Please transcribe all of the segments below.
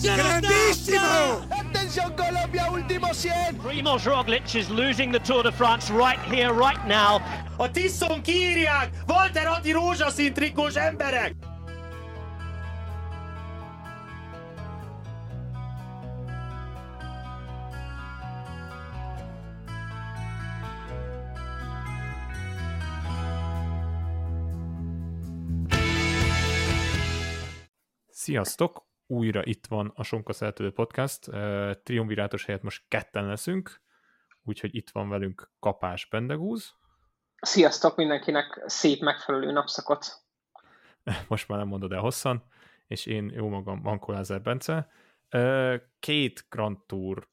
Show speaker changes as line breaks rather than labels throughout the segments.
Grandissimo!
Attention Colombia, último 100!
Primoz Roglic is losing the Tour de France right here, right now.
A Tiszon kiírják! Walter Atti rózsaszín trikós emberek!
Sziasztok! Újra itt van a Sonka Szeltődő Podcast. Triumvirátos helyett most ketten leszünk, úgyhogy itt van velünk Kapás Bendegúz.
Sziasztok mindenkinek, szép megfelelő napszakot.
Most már nem mondod el hosszan, és én jó magam, Mankó Lázár Bence. Két Grand Tour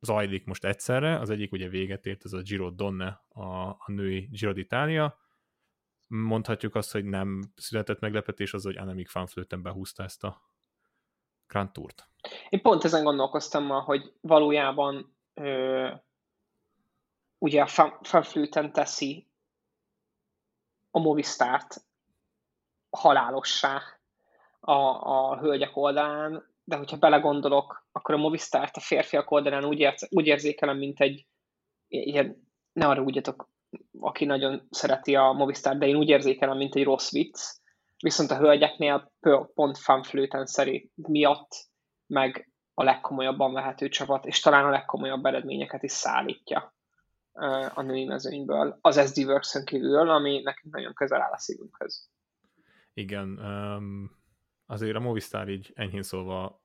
zajlik most egyszerre, az egyik ugye véget ért, ez a Giro Donne, a, a női Giro d'Italia, mondhatjuk azt, hogy nem született meglepetés az, hogy Annemiek van Flöten behúzta ezt a Grand Tourt.
Én pont ezen gondolkoztam ma, hogy valójában ö, ugye a Van Flöten teszi a Movistárt halálossá a, a hölgyek oldalán, de hogyha belegondolok, akkor a Movistárt a férfiak oldalán úgy, érz, úgy érzékelem, mint egy ilyen, ne arra úgyatok, aki nagyon szereti a Movistar, de én úgy érzékelem, mint egy rossz vicc. Viszont a hölgyeknél pont fanflőten szerint miatt meg a legkomolyabban vehető csapat, és talán a legkomolyabb eredményeket is szállítja a női mezőnyből, az SD works kívül, ami nekünk nagyon közel áll a szívünkhöz.
Igen, um, azért a Movistar így enyhén szólva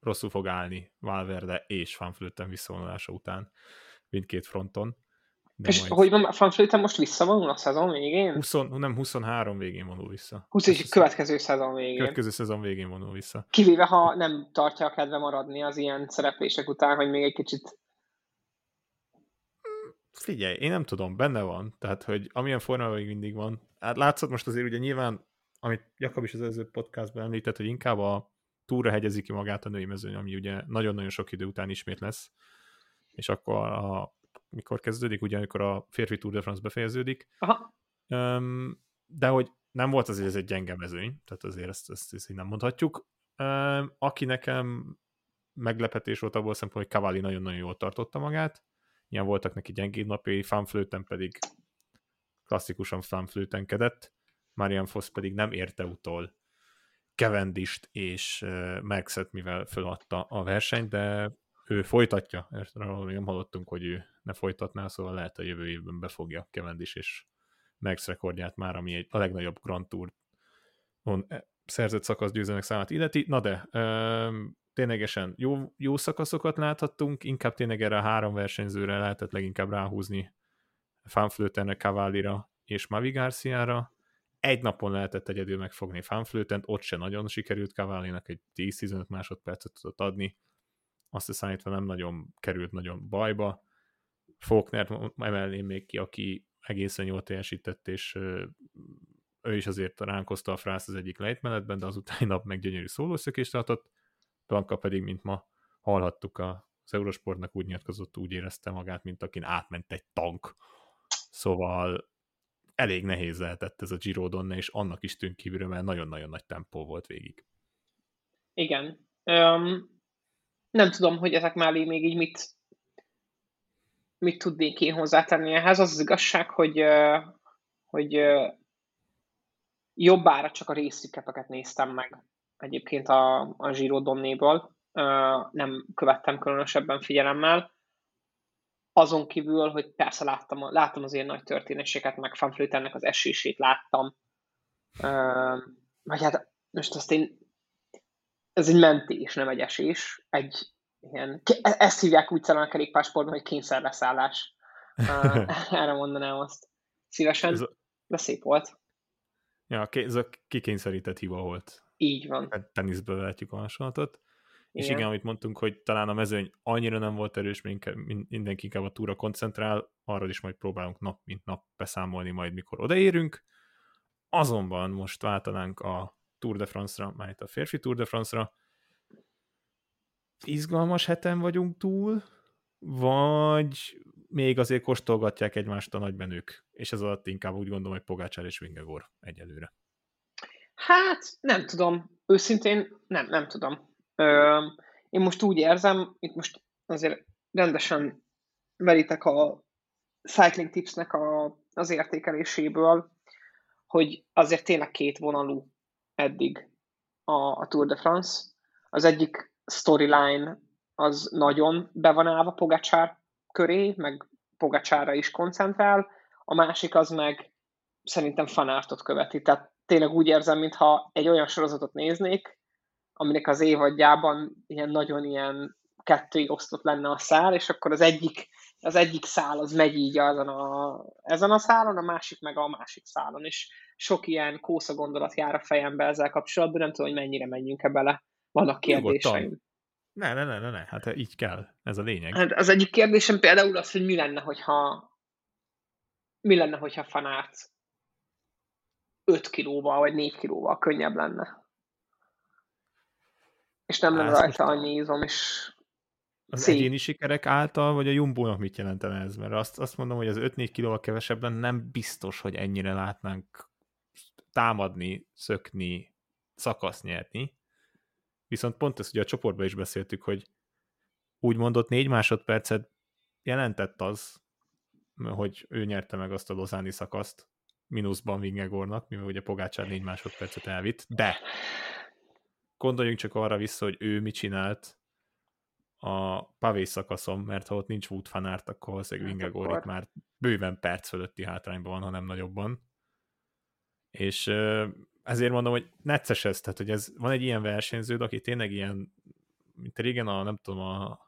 rosszul fog állni Valverde és Fanflöten visszavonulása után mindkét fronton.
De és majd... hogy van, Fanflöten most visszavonul a szezon végén?
20, nem, 23 végén vonul vissza.
20 és következő szezon végén.
Következő szezon végén vonul vissza.
Kivéve, ha nem tartja a kedve maradni az ilyen szereplések után, hogy még egy kicsit
Figyelj, én nem tudom, benne van, tehát, hogy amilyen formában még mindig van. Hát látszott most azért ugye nyilván, amit Jakab is az előző podcastban említett, hogy inkább a túra hegyezi ki magát a női mezőny, ami ugye nagyon-nagyon sok idő után ismét lesz, és akkor a mikor kezdődik, ugye amikor a férfi Tour de France befejeződik.
Aha.
Um, de hogy nem volt azért ez egy gyenge mezőny, tehát azért ezt, ezt, ezt így nem mondhatjuk. Um, aki nekem meglepetés volt abból szempontból, hogy Cavalli nagyon-nagyon jól tartotta magát, ilyen voltak neki gyengébb napjai, fanflőten pedig klasszikusan fanflőtenkedett, Marian Foss pedig nem érte utol Kevendist és Maxet, mivel föladta a versenyt, de ő folytatja, arról még nem hallottunk, hogy ő ne folytatná, szóval lehet a jövő évben befogja Kevendis és Max rekordját már, ami egy, a legnagyobb Grand Tour on e, szerzett szakasz győzelmek számát illeti. Na de, um, ténylegesen jó, jó szakaszokat láthattunk, inkább tényleg erre a három versenyzőre lehetett leginkább ráhúzni Fanflötenre, Cavallira és Mavi Garciára. Egy napon lehetett egyedül megfogni Fanflötent, ott se nagyon sikerült Cavallinak, egy 10-15 másodpercet tudott adni, azt számítva nem nagyon került nagyon bajba. Faulkner emelném még ki, aki egészen jól teljesített, és ő is azért ránkozta a frász az egyik lejtmenetben, de az utáni nap meg gyönyörű szólószökést tartott. Blanka pedig, mint ma hallhattuk, az Eurosportnak úgy nyilatkozott, úgy érezte magát, mint akin átment egy tank. Szóval elég nehéz lehetett ez a Giro Donne, és annak is tűnt kívülről, mert nagyon-nagyon nagy tempó volt végig.
Igen. Um, nem tudom, hogy ezek mellé még így mit, mit tudnék én hozzátenni ehhez. Az az igazság, hogy, hogy jobbára csak a részükepeket néztem meg egyébként a, a Giro Donnéból. Nem követtem különösebben figyelemmel. Azon kívül, hogy persze láttam, láttam az ilyen nagy történéseket, meg Fanflötennek az esését láttam. Vagy hát most azt én ez egy mentés, nem egy esés. Egy ilyen, e- ezt hívják úgy a kerékpársportban, hogy kényszerleszállás. Erre mondanám azt. Szívesen, de szép volt.
Ja, ez a kikényszerített hiba volt.
Így van.
Hát teniszből lehetjük a hasonlatot. És igen, amit mondtunk, hogy talán a mezőny annyira nem volt erős, mint mindenki inkább a túra koncentrál, arról is majd próbálunk nap mint nap beszámolni majd, mikor odaérünk. Azonban most váltanánk a Tour de France-ra, már a férfi Tour de France-ra. Izgalmas heten vagyunk túl, vagy még azért kóstolgatják egymást a nagybenők, és ez alatt inkább úgy gondolom, hogy Pogácsár és Vingegor egyelőre.
Hát, nem tudom. Őszintén nem, nem tudom. Ö, én most úgy érzem, itt most azért rendesen veritek a Cycling Tipsnek a, az értékeléséből, hogy azért tényleg két vonalú eddig a, a Tour de France. Az egyik storyline az nagyon be van állva Pogacsár köré, meg Pogacsára is koncentrál, a másik az meg szerintem fanártot követi. Tehát tényleg úgy érzem, mintha egy olyan sorozatot néznék, aminek az évadjában ilyen nagyon ilyen kettőig osztott lenne a szál, és akkor az egyik, az egyik szál az megy így azon a, ezen a szálon, a másik meg a másik szálon, és sok ilyen kósza gondolat jár a fejembe ezzel kapcsolatban, nem tudom, hogy mennyire menjünk e bele. Vannak kérdéseim.
Ne, ne, ne, ne, ne, hát így kell, ez a lényeg.
Hát az egyik kérdésem például az, hogy mi lenne, hogyha mi lenne, hogyha fanárt 5 kilóval vagy 4 kilóval könnyebb lenne. És nem lenne rajta annyi izom, és
az Szép. egyéni sikerek által, vagy a Jumbo-nak mit jelentene ez? Mert azt, azt mondom, hogy az 5-4 kilóval kevesebben nem biztos, hogy ennyire látnánk támadni, szökni, szakasz nyerni. Viszont pont ezt ugye a csoportban is beszéltük, hogy úgy mondott négy másodpercet jelentett az, hogy ő nyerte meg azt a lozáni szakaszt, mínuszban Vingegornak, mivel ugye Pogácsár négy másodpercet elvitt, de gondoljunk csak arra vissza, hogy ő mit csinált a pavé szakaszon, mert ha ott nincs Wood fanárt, akkor valószínűleg hát akkor... itt már bőven perc fölötti hátrányban van, hanem nagyobban. És ezért mondom, hogy necces ez, tehát hogy ez, van egy ilyen versenyződ, aki tényleg ilyen, mint régen a, nem tudom, a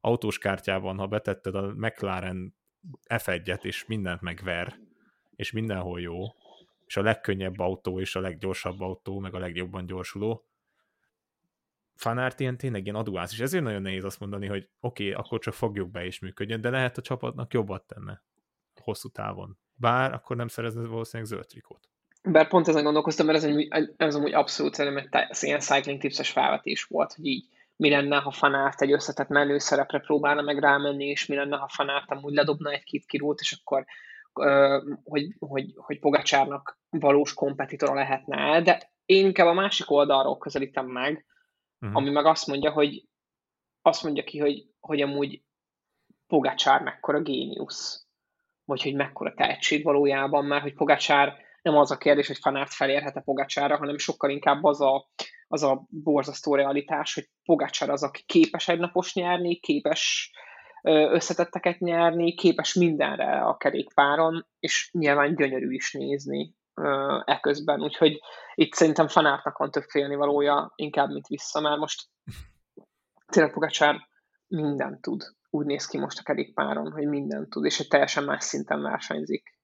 autós kártyában, ha betetted a McLaren F1-et, és mindent megver, és mindenhol jó, és a legkönnyebb autó, és a leggyorsabb autó, meg a legjobban gyorsuló. Fanárt ilyen tényleg ilyen aduász, és ezért nagyon nehéz azt mondani, hogy oké, okay, akkor csak fogjuk be és működjön, de lehet a csapatnak jobbat tenne hosszú távon. Bár akkor nem szerezne valószínűleg zöld trikót.
Bár pont ezen gondolkoztam, mert ez, egy, ez amúgy abszolút szerintem egy ilyen cycling tipses felvetés volt, hogy így mi lenne, ha fanárt egy összetett menő szerepre próbálna meg rámenni, és mi lenne, ha fanárt amúgy ledobna egy-két kilót, és akkor hogy, hogy, hogy Pogacsárnak valós kompetitora lehetne de én inkább a másik oldalról közelítem meg, uh-huh. ami meg azt mondja, hogy azt mondja ki, hogy, hogy amúgy Pogacsár mekkora géniusz, vagy hogy mekkora tehetség valójában, mert hogy Pogacsár nem az a kérdés, hogy fanárt felérhet-e Pogacsára, hanem sokkal inkább az a, az a borzasztó realitás, hogy Pogacsár az, aki képes egy napos nyerni, képes összetetteket nyerni, képes mindenre a kerékpáron, és nyilván gyönyörű is nézni eközben, úgyhogy itt szerintem fanártnak van több félnivalója, inkább, mint vissza, mert most tényleg Pogacsár mindent tud. Úgy néz ki most a kerékpáron, hogy mindent tud, és egy teljesen más szinten versenyzik.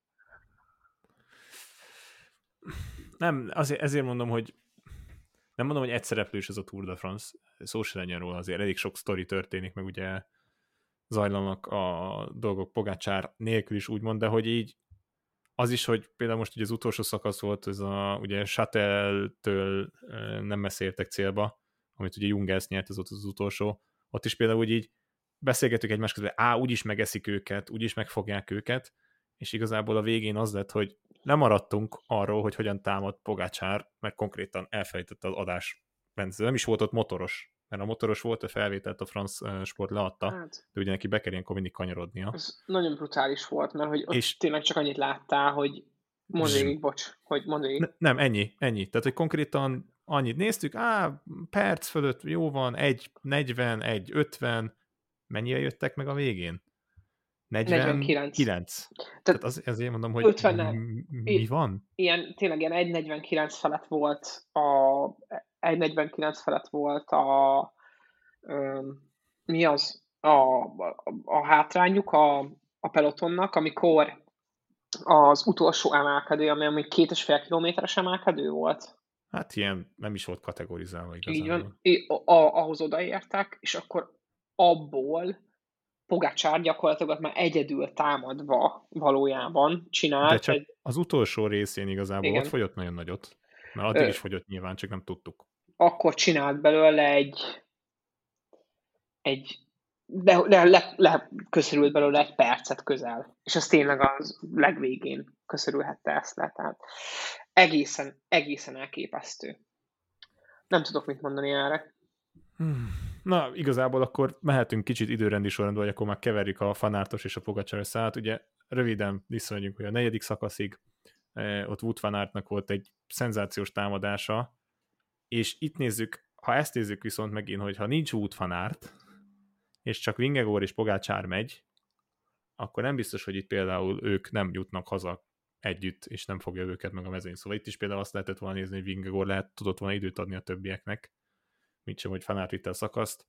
Nem, azért, ezért mondom, hogy nem mondom, hogy egyszereplős ez a Tour de France, szó se legyen róla, azért elég sok sztori történik, meg ugye zajlanak a dolgok Pogácsár nélkül is úgymond, de hogy így az is, hogy például most ugye az utolsó szakasz volt, ez a ugye Shuttle-től nem messze értek célba, amit ugye Jungels nyert, ez volt az utolsó, ott is például úgy így beszélgetünk egymás közben, á, úgyis megeszik őket, úgyis megfogják őket, és igazából a végén az lett, hogy lemaradtunk arról, hogy hogyan támad Pogácsár, mert konkrétan elfelejtette az adás benző. Nem is volt ott motoros, mert a motoros volt a felvételt, a franc sport leadta, hát, de ugye neki be kell ilyenkor mindig kanyarodnia.
Ez nagyon brutális volt, mert hogy ott és tényleg csak annyit láttál, hogy mondj bocs, hogy mondj
ne, Nem, ennyi, ennyi. Tehát, hogy konkrétan annyit néztük, á, perc fölött jó van, egy 40, egy 50, mennyire jöttek meg a végén? 49. 49. Tehát, Tehát az, ezért mondom, hogy 50 mi van?
Ilyen, tényleg ilyen 1.49 felett volt a 1.49 felett volt a mi az? A, a, a hátrányuk a, a pelotonnak, amikor az utolsó emelkedő, ami amúgy két és fél kilométeres emelkedő volt.
Hát ilyen nem is volt kategorizálva
igazából. Így van, a, ahhoz odaértek, és akkor abból Pogácsár gyakorlatilag már egyedül támadva valójában csinált. De
csak egy... az utolsó részén igazából Igen. ott fogyott nagyon nagyot. Mert addig Ö... is fogyott nyilván, csak nem tudtuk.
Akkor csinált belőle egy egy le, le, le, le köszörült belőle egy percet közel. És az tényleg az legvégén köszörülhette ezt le. Tehát egészen, egészen elképesztő. Nem tudok mit mondani erre.
Hmm. Na, igazából akkor mehetünk kicsit időrendi sorrendben, vagy akkor már keverjük a fanártos és a pogacsaros szállat. Ugye röviden visszamegyünk, hogy a negyedik szakaszig eh, ott Wood volt egy szenzációs támadása, és itt nézzük, ha ezt nézzük viszont megint, hogy ha nincs Wood fanárt, és csak Vingegor és Pogácsár megy, akkor nem biztos, hogy itt például ők nem jutnak haza együtt, és nem fogja őket meg a mezőny. Szóval itt is például azt lehetett volna nézni, hogy Vingegor lehet, tudott volna időt adni a többieknek, mint sem, hogy Fanát vitte a szakaszt.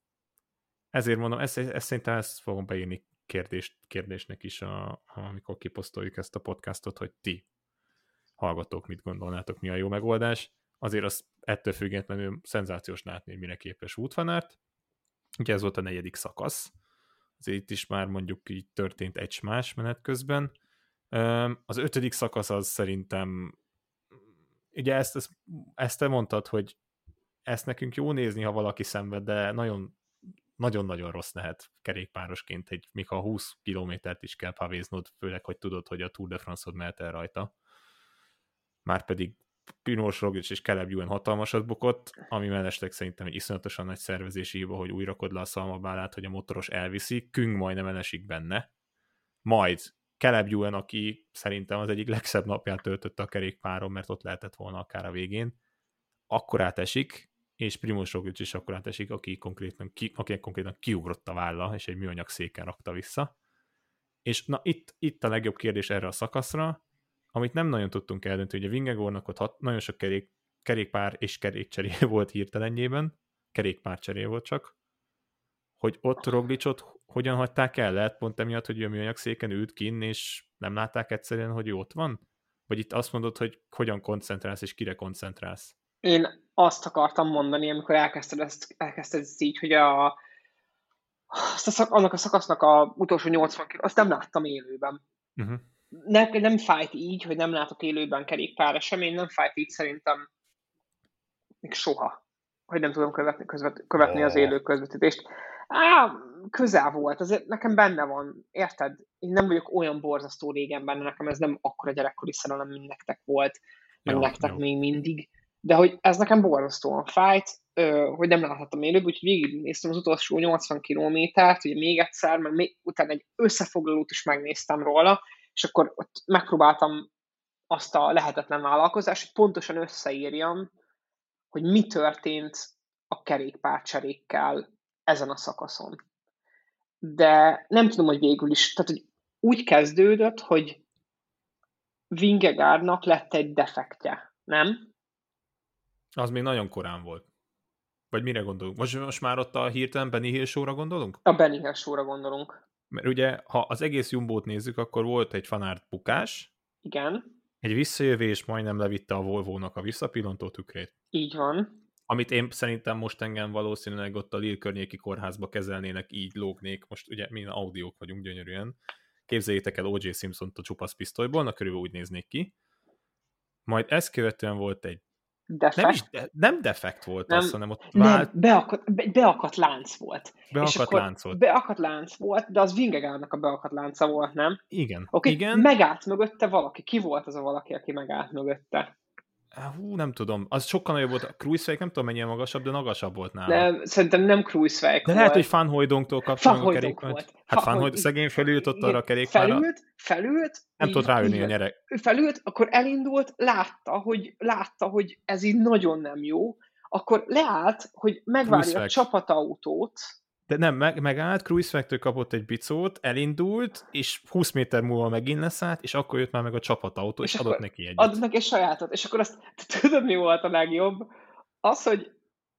Ezért mondom, ezt, ezt szerintem ezt fogom beírni kérdést, kérdésnek is, a, amikor kiposztoljuk ezt a podcastot, hogy ti hallgatók mit gondolnátok, mi a jó megoldás. Azért az ettől függetlenül szenzációs látni, mire képes útfanárt. Ugye ez volt a negyedik szakasz. Azért itt is már mondjuk így történt egy más menet közben. Az ötödik szakasz az szerintem ugye ezt, ezt, ezt te mondtad, hogy ezt nekünk jó nézni, ha valaki szenved, de nagyon nagyon-nagyon rossz lehet kerékpárosként, egy, még ha 20 kilométert is kell pavéznod, főleg, hogy tudod, hogy a Tour de France-od mehet el rajta. Márpedig Pinos Roglic és Caleb Ewan hatalmasat bukott, ami mellesleg szerintem egy iszonyatosan nagy szervezési hiba, hogy újra kod le a szalmabálát, hogy a motoros elviszi, Küng majdnem elesik benne. Majd Caleb Ewan, aki szerintem az egyik legszebb napját töltötte a kerékpáron, mert ott lehetett volna akár a végén, akkor átesik, és Primoz Roglic is akkor átesik, aki konkrétan, ki, aki konkrétan kiugrott a válla, és egy műanyag széken rakta vissza. És na itt, itt a legjobb kérdés erre a szakaszra, amit nem nagyon tudtunk eldönteni, hogy a Vingegornak ott hat, nagyon sok kerék, kerékpár és kerékcseré volt hirtelenjében, kerékpárcseré volt csak, hogy ott Roglicot hogyan hagyták el? Lehet pont emiatt, hogy a műanyag széken ült kinn, és nem látták egyszerűen, hogy ő ott van? Vagy itt azt mondod, hogy hogyan koncentrálsz, és kire koncentrálsz?
Én azt akartam mondani, amikor elkezdted ezt, elkezdted ezt így, hogy a, azt a szak, annak a szakasznak a utolsó 80 km, azt nem láttam élőben. Uh-huh. Ne, nem fájt így, hogy nem látok élőben kerékpár esemény, nem fájt így szerintem még soha, hogy nem tudom követni, közvet, követni az élő közvetítést. Á, közel volt, azért nekem benne van, érted? Én nem vagyok olyan borzasztó régen benne, nekem ez nem akkora gyerekkori szerelem, mint nektek volt, meg jó, nektek jó. még mindig de hogy ez nekem borzasztóan fájt, hogy nem láthattam élőbb, úgyhogy végignéztem az utolsó 80 kilométert, ugye még egyszer, meg még, utána egy összefoglalót is megnéztem róla, és akkor ott megpróbáltam azt a lehetetlen vállalkozást, hogy pontosan összeírjam, hogy mi történt a kerékpárcserékkel ezen a szakaszon. De nem tudom, hogy végül is, tehát hogy úgy kezdődött, hogy Vingegárnak lett egy defektje, nem?
Az még nagyon korán volt. Vagy mire gondolunk? Most, most már ott a hirtelen Benny Hill gondolunk?
A Benny Hill gondolunk.
Mert ugye, ha az egész Jumbót nézzük, akkor volt egy fanárt bukás.
Igen.
Egy visszajövés majdnem levitte a Volvo-nak a visszapillantó tükrét.
Így van.
Amit én szerintem most engem valószínűleg ott a Lille környéki kórházba kezelnének, így lógnék. Most ugye mi audiók vagyunk gyönyörűen. Képzeljétek el O.J. Simpson-t a csupasz pisztolyból, na körülbelül úgy néznék ki. Majd ezt követően volt egy
Defekt?
Nem, is de, nem defekt volt nem, az, hanem ott
vált... Nem, beakadt, be, beakadt lánc volt.
Beakadt lánc volt.
Beakadt lánc volt, de az Vingegárnak a beakadt lánca volt, nem?
Igen.
Okay,
Igen.
megállt mögötte valaki. Ki volt az a valaki, aki megállt mögötte?
Hú, nem tudom. Az sokkal nagyobb volt. A Cruisefake nem tudom mennyire magasabb, de magasabb volt nála.
Nem, szerintem nem Cruisefake
De lehet, hogy Fan Hojdongtól kapcsolatban a kerékpár. Volt. Hát Fan Hojdong, szegény felült ott arra a kerékpárra.
Felült, felült.
Nem tudott ráülni a nyerek.
Ő felült, akkor elindult, látta, hogy, látta, hogy ez így nagyon nem jó, akkor leállt, hogy megvárja a csapatautót,
de nem, meg, megállt, Cruise kapott egy bicót, elindult, és 20 méter múlva megint leszállt, és akkor jött már meg a csapatautó, és, és adott neki egyet.
Adott neki egy sajátot, és akkor azt tudod, mi volt a legjobb? Az, hogy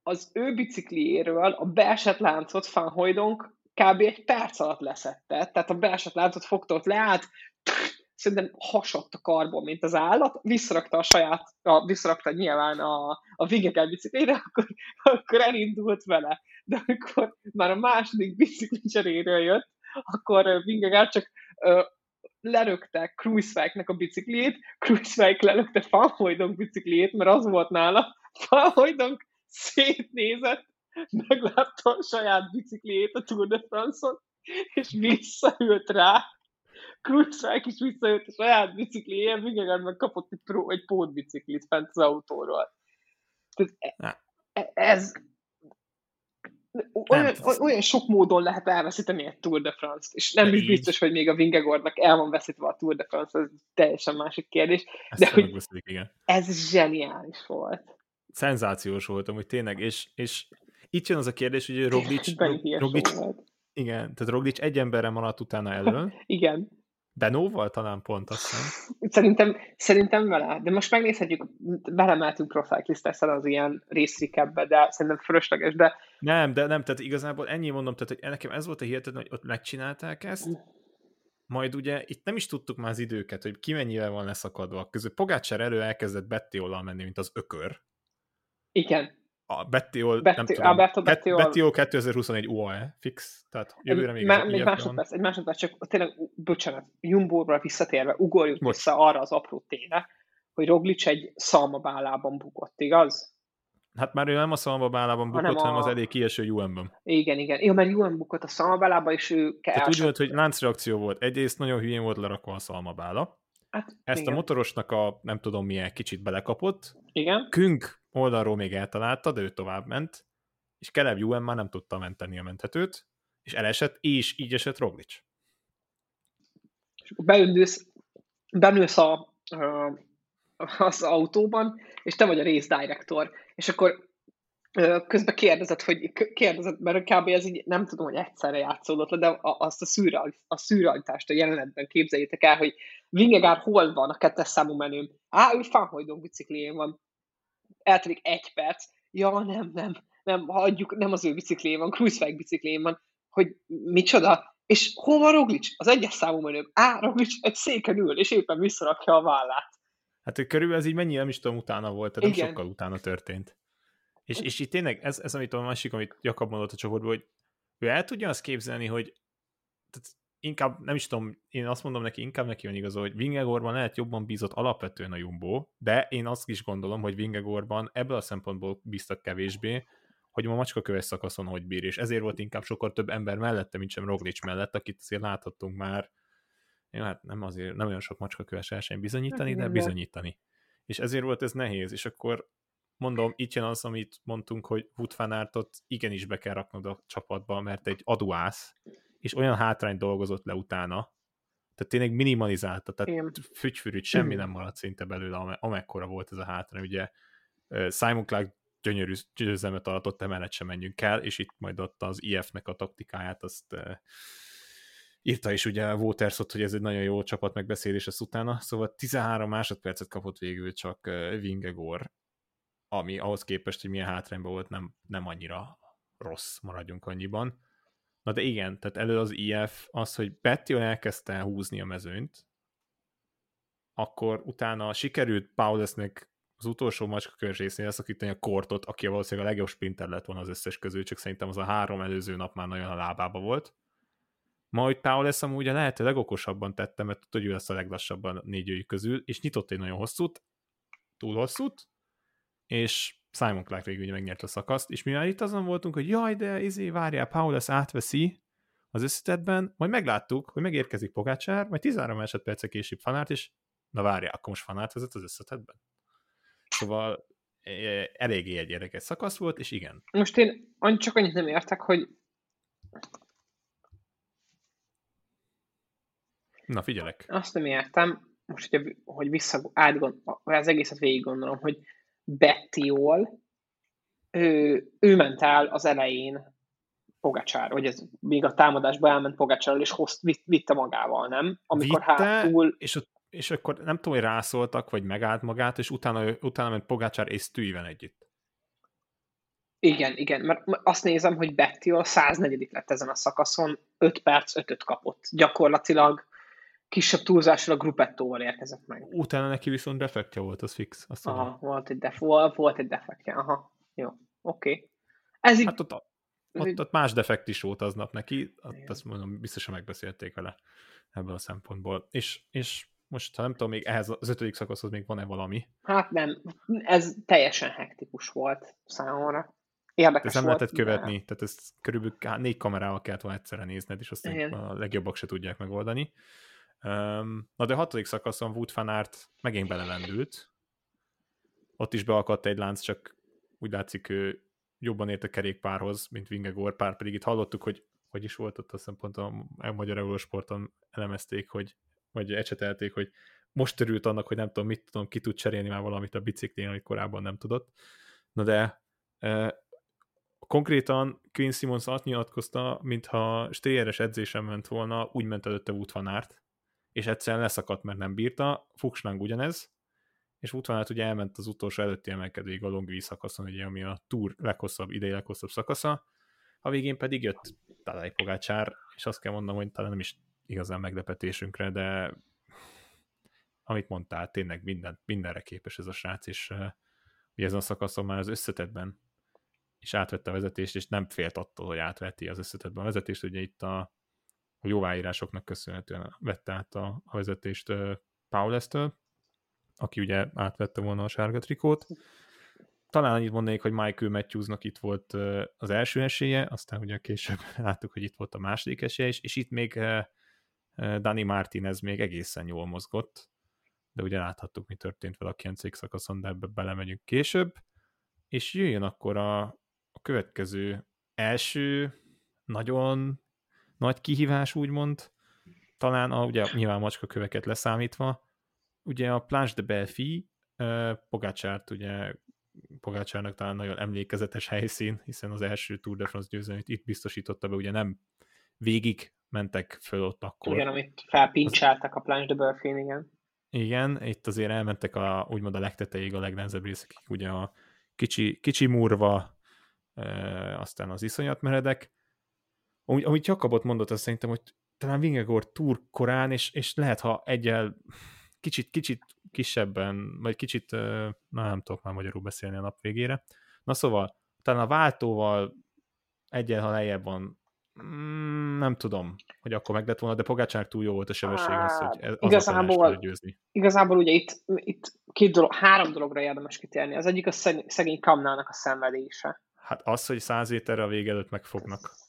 az ő bicikliéről a beesett láncot Fanhojdonk kb. egy perc alatt leszette. Tehát a beesett láncot fogta ott leállt, szerintem hasadt a karból, mint az állat, visszarakta a saját, a, visszarakta nyilván a, a Vingegaard biciklére, akkor, akkor elindult vele. De amikor már a második bicikli cseréről jött, akkor Vingegaard csak ö, lerögte Cruisefike-nek a bicikliét, Cruisefike lelökte Fanhojdonk bicikliét, mert az volt nála, Fanhojdonk szétnézett, meglátta a saját bicikliét a Tour de France-on, és visszaült rá, Kruzsák is visszajött a saját bicikliért, Vingegaard meg kapott egy, pro, egy pótbiciklit fent az autóról. Tehát e, e, ez, Olyan, olyan sok módon lehet elveszíteni egy Tour de France-t, és nem
De
is
így.
biztos, hogy még a Vingegordnak el van veszítve a Tour de France, ez teljesen másik kérdés.
Ezt
De hogy-
megbeszélik, igen.
Ez zseniális volt.
Szenzációs voltam, hogy tényleg, és, és itt jön az a kérdés, hogy Roglic, Roglic,
volt.
igen, tehát Roglic egy emberre maradt utána elől,
Igen.
Benóval talán pont azt hiszem.
Szerintem, szerintem vele, de most megnézhetjük, belemeltünk Procyclist az ilyen részrikebbe, de szerintem fölösleges, de
Nem, de nem, tehát igazából ennyi mondom, tehát hogy nekem ez volt a hihetetlen, hogy ott megcsinálták ezt, majd ugye itt nem is tudtuk már az időket, hogy ki mennyivel van leszakadva. Közül Pogácsár elő elkezdett Bettiol menni, mint az ökör.
igen.
A Bettiol,
Betti-
nem tudom,
Alberto Bettiol-
Bettiol 2021 UAE, fix, tehát jövőre még
Má- egy
van.
másodperc, egy másodperc, csak tényleg, bocsánat, Jumbo-ra visszatérve, ugorjuk
Bocs.
vissza arra az apró tényre, hogy Roglic egy szalmabálában bukott, igaz?
Hát már ő nem a szalma bálában
Hanem
bukott, hanem
a-
az elég kieső UN-ben.
Igen, igen. Jó, mert Juan bukott a szalmabálába, és ő
Tehát úgy
elsőtt-
volt, hogy láncreakció volt. Egyrészt nagyon hülyén volt lerakva a szalmabála.
Hát,
Ezt
igen.
a motorosnak a nem tudom milyen kicsit belekapott.
Igen,
Künk oldalról még eltalálta, de ő tovább ment. És Keleb UN már nem tudta menteni a menthetőt. És elesett, és így esett Roglic.
és akkor beündülsz, benülsz a, az autóban, és te vagy a race director, és akkor közben kérdezed, hogy k- kérdezed, mert kb. ez így nem tudom, hogy egyszerre játszódott le, de azt a, szürreal, a szürrealitást a jelenetben képzeljétek el, hogy Vingegaard hol van a kettes számú menőm? Á, ő Fanhojdon biciklién van. Eltelik egy perc. Ja, nem, nem, nem, hagyjuk, nem az ő biciklién van, Cruisefag biciklién van. Hogy micsoda? És hol van Roglic? Az egyes számú menőm. Á, Roglic egy széken ül, és éppen visszarakja a vállát.
Hát hogy körülbelül ez így mennyi, nem is tudom, utána volt, tehát nem sokkal utána történt. És, és itt tényleg ez, ez amit a másik, amit Jakab mondott a csoportból, hogy ő el tudja azt képzelni, hogy tehát inkább, nem is tudom, én azt mondom neki, inkább neki van igaza, hogy Vingegorban lehet jobban bízott alapvetően a Jumbo, de én azt is gondolom, hogy Vingegorban ebből a szempontból bíztak kevésbé, hogy a macskaköves szakaszon hogy bír, és ezért volt inkább sokkal több ember mellette, mint sem Roglic mellett, akit azért láthattunk már, jó, hát nem azért, nem olyan sok macskaköves verseny bizonyítani,
Hát
de bizonyítani. És ezért volt ez nehéz, és akkor mondom, itt jön az, amit mondtunk, hogy Wout van Aertot igenis be kell raknod a csapatba, mert egy aduász, és olyan hátrányt dolgozott le utána, tehát tényleg minimalizálta, tehát
Igen.
fügyfürügy, semmi
Mhm.
nem maradt szinte belőle, ame- amekkora volt ez a hátrány. Ugye Simon Clark gyönyörű győzelmet aratott, emellett sem menjünk el, és itt majd ott az IF-nek a taktikáját, azt írta is ugye Watersot, hogy ez egy nagyon jó csapat megbeszélés ezt utána, szóval 13 másodpercet kapott végül csak Vingegor, ami ahhoz képest, hogy milyen hátrányban volt, nem, nem annyira rossz, maradjunk annyiban. Na de igen, tehát elő az IF az, hogy Bettion elkezdte húzni a mezőnyt, akkor utána sikerült Paulesnek az utolsó macskakörös részén leszakítani a kortot, aki valószínűleg a legjobb sprinter lett volna az összes közül, csak szerintem az a három előző nap már nagyon a lábába volt. Majd Paulus amúgy a lehető legokosabban tette, mert tudta, hogy ő lesz a leglassabban négyőjük közül, és nyitott egy nagyon hosszút, túl hosszút, és Simon Clark végül ugye megnyert a szakaszt, és mivel itt azon voltunk, hogy jaj, de izé, várjál, Paulus átveszi az összetetben, majd megláttuk, hogy megérkezik Pogácsár, majd 13 másodperce később Fanárt, és na várjál, akkor most Fanárt vezet az összetetben. Szóval eh, eléggé egy érdekes szakasz volt, és igen,
Most én csak annyit nem értek, hogy
na figyelek.
azt nem értem, most hogy, hogy vissza, átgond, az egészet végig gondolom, hogy Bettiol, ő, ő ment el az elején Pogacsár, vagy ez még a támadásba elment Pogacsárral, és hozt, vitt, vitte magával, nem? Amikor
Vitte,
hátul,
és, ott, és akkor nem tudom, hogy rászóltak, vagy megállt magát, és utána, utána ment Pogácsár és Stuyven együtt.
igen, igen, mert azt nézem, hogy Bettiol 104 lett ezen a szakaszon, 5 perc, 5 kapott. Gyakorlatilag kisebb túlzással a Gruppettóval érkezett meg.
Utána neki viszont defektja volt, az fix. Azt tudom.
Aha, volt egy, def- volt, egy defektje, aha, jó, oké. Okay. Ez így,
Hát ott, ott, ott más defekt is volt aznap neki, ott azt mondom, biztosan megbeszélték vele ebből a szempontból. És, és most, ha nem tudom, még ehhez az ötödik szakaszhoz még van-e valami.
hát nem, ez teljesen hektikus volt számomra. Érdekes
Ezt nem
volt,
lehetett követni, tehát ezt körülbelül négy kamerával kellett volna egyszerre nézned, és azt a legjobbak se tudják megoldani. Na de a hatodik szakaszon Wout van megint belelendült. Ott is beakadt egy lánc, csak úgy látszik ő jobban ért a kerékpárhoz, mint Vingegor, pár pedig itt hallottuk, hogy hogy is volt ott, azt hiszem pont a, Magyar Eurósporton elemezték, hogy, vagy ecsetelték, hogy most törült annak, hogy nem tudom, mit tudom, ki tud cserélni már valamit a biciklén, amit korábban nem tudott. Na de e, konkrétan Queen Simons azt nyilatkozta, mintha Steyeres edzésen ment volna, úgy ment előtte Wout van Aert, és egyszerűen leszakadt, mert nem bírta, Fuchsnang ugyanez, és Wout van Aert ugye elment az utolsó előtti emelkedőig a Longvi szakaszon, ugye, ami a Tour leghosszabb, idei leghosszabb szakasza, a végén pedig jött Tadej Pogácsár, és azt kell mondanom, hogy talán nem is igazán meglepetésünkre, de amit mondtál, tényleg minden, mindenre képes ez a srác, és uh, ugye ezen a szakaszon már az összetetben is átvette a vezetést, és nem félt attól, hogy átveti az összetetben a vezetést, ugye itt a, a jóváírásoknak köszönhetően vette át a, a vezetést Paulestől, aki ugye átvette volna a sárga trikót. Talán annyit mondanék, hogy Michael Matthewsnak itt volt az első esélye, aztán ugye később láttuk, hogy itt volt a második esélye, és, és itt még Dani Martinez még egészen jól mozgott, de ugye láthattuk, mi történt vele a 9. szakaszon, de ebbe belemegyünk később, és jöjjön akkor a, a következő első nagyon nagy kihívás, úgymond, talán a, ugye nyilván macska köveket leszámítva, ugye a Planche de Belfi, Pogácsárt ugye Pogácsárnak talán nagyon emlékezetes helyszín, hiszen az első Tour de France győzelmét itt biztosította be, ugye nem végig mentek föl ott akkor.
Igen, amit felpincsáltak a Planche de Belfi, igen.
Igen, itt azért elmentek a, úgymond a legtetejéig a legnehezebb részekig, ugye a kicsi, kicsi murva, e, aztán az iszonyat meredek. Amúgy, amit Jakabot mondott, azt szerintem, hogy talán Vingegor túr korán, és, és lehet, ha egyel kicsit, kicsit kisebben, vagy kicsit, na nem tudok már magyarul beszélni a nap végére. Na szóval, talán a váltóval egyel, ha lejjebb van, mm, nem tudom, hogy akkor meg lett volna, de Pogácsák túl jó volt a sebesség az, hogy ez
igazából, győzni. Igazából ugye itt, itt két dolog, három dologra érdemes kitérni. Az egyik a szegény Kamnának a szenvedése.
Hát az, hogy száz éterre a vége előtt megfognak.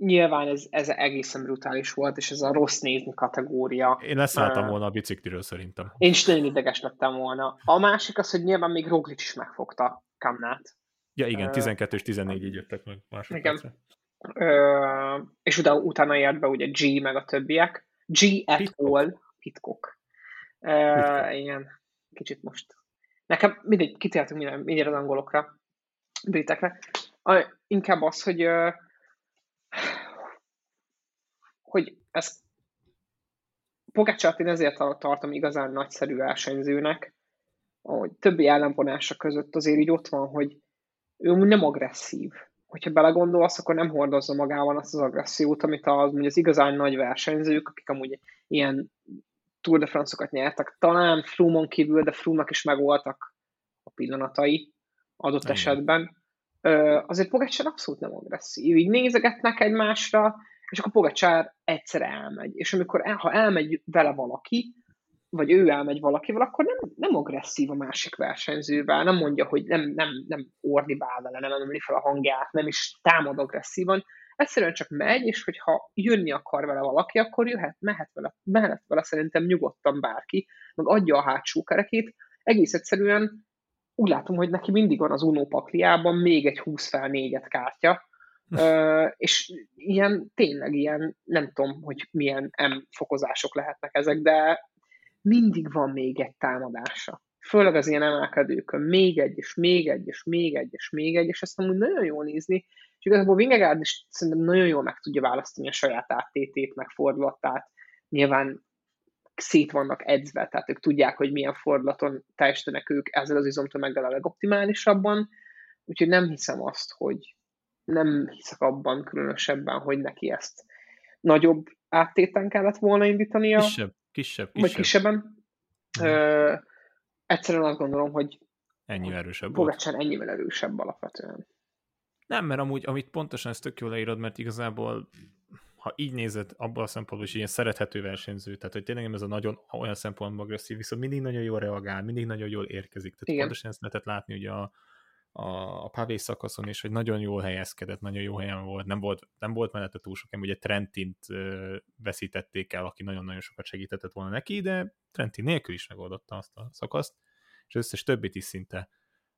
Nyilván ez, ez egészen brutális volt, és ez a rossz nézni kategória.
Én leszálltam volna a bicikliről szerintem.
Én is nagyon ideges lettem volna. A másik az, hogy nyilván még Roglic is megfogta Kamnát.
Ja igen, 12 és 14 így jöttek meg másodpercre.
Ö, és utána, utána ért be ugye G meg a többiek. G at Pitcock. all Pitcock. Ö, igen, kicsit most. Nekem mindegy, kitértünk minden, mindjárt az angolokra, britekre. A, inkább az, hogy ö, hogy ez Pogácsát én ezért tartom igazán nagyszerű versenyzőnek, hogy többi ellenvonása között azért így ott van, hogy ő nem agresszív hogyha belegondolsz, akkor nem hordozza magával azt az agressziót, amit az, az igazán nagy versenyzők, akik amúgy ilyen Tour de France-okat nyertek, talán Froome-on kívül, de Froome-nak is megvoltak a pillanatai adott Igen. esetben. Azért Pogacsár abszolút nem agresszív. Így nézegetnek egymásra, és akkor Pogacsár egyszer elmegy. És amikor el, ha elmegy vele valaki, vagy ő elmegy valakivel, akkor nem, nem agresszív a másik versenyzővel, nem mondja, hogy nem, nem, nem ordibál vele, nem emeli fel a hangját, nem is támad agresszívan, egyszerűen csak megy, és hogyha jönni akar vele valaki, akkor jöhet, mehet vele, mehet vele szerintem nyugodtan bárki, meg adja a hátsó kerekét, egész egyszerűen úgy látom, hogy neki mindig van az Uno pakliában még egy 20 fel négyet kártya, Ö, és ilyen, tényleg ilyen, nem tudom, hogy milyen M fokozások lehetnek ezek, de mindig van még egy támadása. Főleg az ilyen emelkedőkön, még egy, és még egy, és még egy, és még egy, és ezt amúgy nagyon jól nézni, és igazából Vingegaard is szerintem nagyon jól meg tudja választani a saját áttétét, meg fordulatát. Nyilván szét vannak edzve, tehát ők tudják, hogy milyen fordulaton teljesítenek ők ezzel az izomtömeggel a legoptimálisabban, úgyhogy nem hiszem azt, hogy nem hiszek abban különösebben, hogy neki ezt nagyobb áttéten kellett volna indítania.
Kisebb. Kisebb,
kisebb. Vagy kisebben. Hmm. Ö, egyszerűen azt gondolom, hogy
ennyi erősebb
Pogacsán ennyivel erősebb alapvetően.
Nem, mert amúgy, amit pontosan ezt tök jól leírod, mert igazából ha így nézed, abban a szempontból is ilyen szerethető versenyző, tehát hogy tényleg ez a nagyon olyan szempontból agresszív, viszont mindig nagyon jól reagál, mindig nagyon jól érkezik. Tehát Igen. pontosan ezt lehetett látni ugye a, a, a pavé szakaszon is, hogy nagyon jól helyezkedett, nagyon jó helyen volt, nem volt, nem volt mellette túl sok, ugye Trentint ö, veszítették el, aki nagyon-nagyon sokat segítetett volna neki, de Trentin nélkül is megoldotta azt a szakaszt, és összes többit is szinte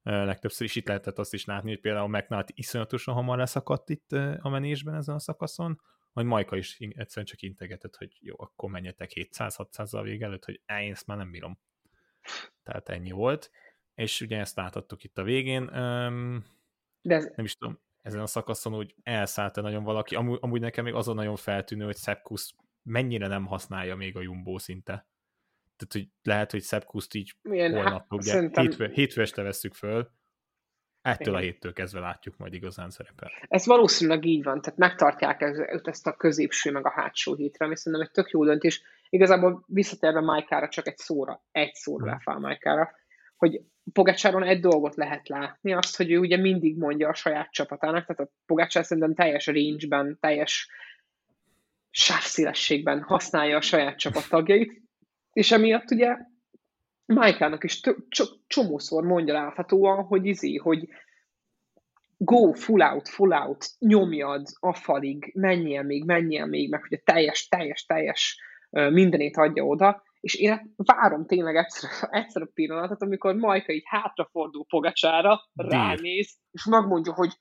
legtöbbször is itt lehetett azt is látni, hogy például McNulty iszonyatosan hamar leszakadt itt a menésben ezen a szakaszon, majd Majka is egyszerűen csak integetett, hogy jó, akkor menjetek 700-600 a vég előtt, hogy én ezt már nem bírom. Tehát ennyi volt. És ugye ezt láthattuk itt a végén. De ez... Nem is tudom, ezen a szakaszon úgy elszállta nagyon valaki. Amúgy, amúgy nekem még azon nagyon feltűnő, hogy Szepkusz mennyire nem használja még a Jumbo szinte. Tehát, hogy lehet, hogy Szepkuszt így Milyen, holnap, hát, ugye szerintem... hétfő, hétfő este veszük föl, ettől a héttől kezdve látjuk majd igazán szerepel.
Ez valószínűleg így van, tehát megtartják ezt a középső meg a hátsó hétre, ami szerintem egy tök jó döntés. Igazából visszatérve Majkára csak egy szóra, egy szóra hmm. ráfál Majkára, hogy Pogácsáron egy dolgot lehet látni, azt, hogy ő ugye mindig mondja a saját csapatának, tehát a Pogácsár szerintem teljes range-ben, teljes sávszélességben használja a saját csapattagjait, és emiatt ugye Májkának is csomószor mondja láthatóan, hogy izé, hogy go full out, full out, nyomjad a falig, menjél még, menjél még, meg hogy a teljes, teljes, teljes mindenét adja oda, és én várom tényleg egyszer, egyszer a pillanatot, amikor Majka így hátrafordul Pogacsára, ránéz, és megmondja, hogy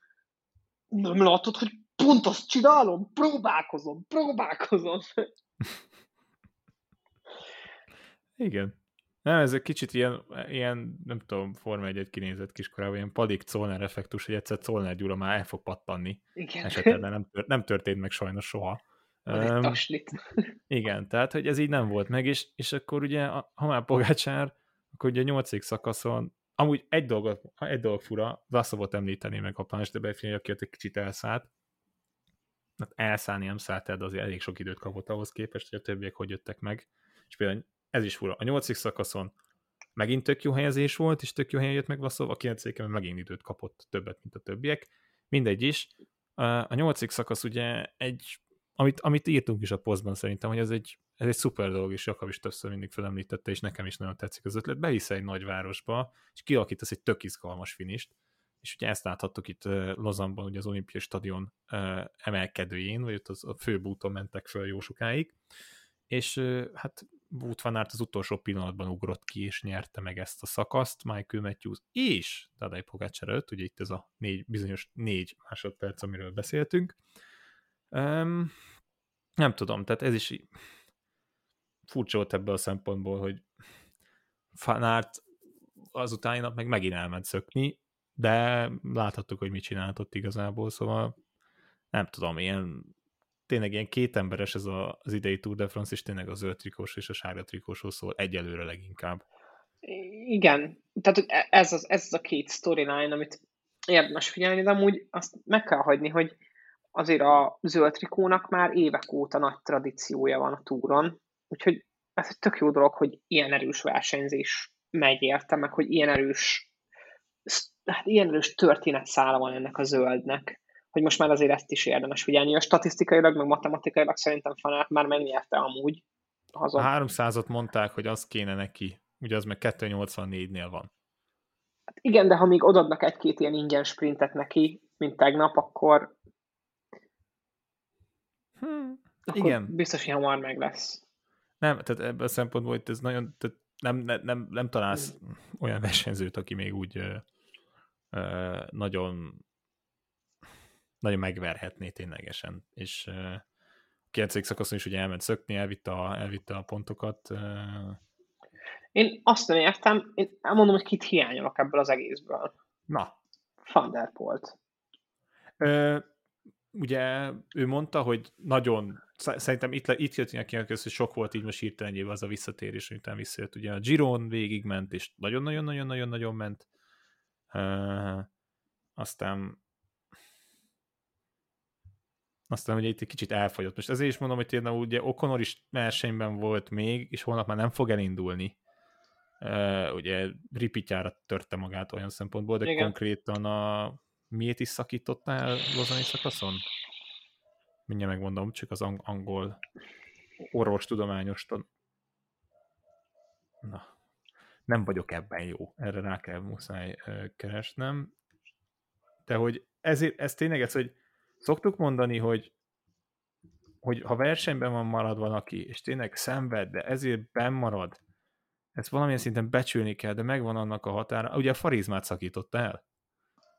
nem látod, hogy pont azt csinálom, próbálkozom, próbálkozom.
Igen. Nem, ez egy kicsit ilyen, ilyen nem tudom, Forma 1 kinézett kiskorában, ilyen padik Zollner effektus, hogy egyszer Zollner Gyula már el fog pattanni. Igen. Esetleg nem, tört, nem történt meg sajnos soha.
Um,
igen, tehát, hogy ez így nem volt meg, és, és akkor ugye, ha már Pogácsár, akkor ugye a nyolcadik szakaszon, amúgy egy dolog, egy dolog fura, Vlaszovot említeni meg a Panis de Befini, aki ott egy kicsit elszállt, hát elszállni nem szállt el, de azért elég sok időt kapott ahhoz képest, hogy a többiek hogy jöttek meg. És például ez is fura. A nyolcadik szakaszon megint tök jó helyezés volt, és tök jó helyen jött meg Vlaszov, a kilencediken megint időt kapott többet, mint a többiek. Mindegy is. A nyolcadik szakasz ugye egy amit, amit írtunk is a posztban szerintem, hogy ez egy, ez egy szuper dolog, és Jakab is többször mindig felemlítette, és nekem is nagyon tetszik az ötlet. Bevisz egy nagyvárosba, és kialakítasz egy tök izgalmas finist, és ugye ezt láthattuk itt Lozanban, ugye az olimpiai stadion emelkedőjén, vagy ott az, a főbúton mentek föl jó sokáig, és hát Wout van Aert az utolsó pillanatban ugrott ki, és nyerte meg ezt a szakaszt, Michael Matthews és Tadej Pogacar előtt, ugye itt ez a négy, bizonyos négy másodperc, amiről beszéltünk, Um, nem tudom, tehát ez is furcsa volt ebből a szempontból, hogy Fanárt az utáni nap meg megint elment szökni, de láthattuk, hogy mit csinált ott igazából, szóval nem tudom, ilyen tényleg ilyen kétemberes ez az idei Tour de France, és tényleg a zöld trikós és a sárga trikósról szól egyelőre leginkább.
Igen, tehát ez az, ez az a két storyline, amit érdemes figyelni, de amúgy azt meg kell hagyni, hogy azért a zöld trikónak már évek óta nagy tradíciója van a túron, úgyhogy ez egy tök jó dolog, hogy ilyen erős versenyzés megy érte, meg hogy ilyen erős, hát ilyen erős történetszála van ennek a zöldnek, hogy most már azért ezt is érdemes figyelni. A statisztikailag, meg matematikailag szerintem Fanát már megnyerte amúgy.
Hazon. A 300-ot mondták, hogy az kéne neki, ugye az meg 284-nél van.
Hát igen, de ha még odadnak egy-két ilyen ingyen sprintet neki, mint tegnap, akkor Hmm, igen. biztos, hogy hamar meg lesz.
Nem, tehát ebből a szempontból hogy ez nagyon, tehát nem, nem, nem, nem találsz hmm. olyan versenyzőt, aki még úgy ö, ö, nagyon nagyon megverhetné ténylegesen, és ö, a 9. szakaszon is ugye elment szökni, elvitte a, elvitte a pontokat. Ö.
Én azt nem értem, én elmondom, hogy kit hiányolok ebből az egészből.
Na.
Van der Polt
ugye ő mondta, hogy nagyon, szerintem itt, itt jött neki hogy sok volt így most hirtelen az a visszatérés, utána visszajött. Ugye a Giron végigment, és nagyon-nagyon-nagyon-nagyon-nagyon ment. Uh, aztán aztán ugye itt egy kicsit elfogyott. Most ezért is mondom, hogy tényleg ugye Okonor is versenyben volt még, és holnap már nem fog elindulni. Uh, ugye ripityára törte magát olyan szempontból, de Igen. konkrétan a miért is szakítottál Lozani szakaszon? Mindjárt megmondom, csak az angol orvostudományos tan... Na, nem vagyok ebben jó. Erre rá kell muszáj keresnem. De hogy ezért, ez tényleg ez, hogy szoktuk mondani, hogy hogy ha versenyben van marad valaki, és tényleg szenved, de ezért benn marad, ezt valamilyen szinten becsülni kell, de megvan annak a határa. Ugye a farizmát szakította el,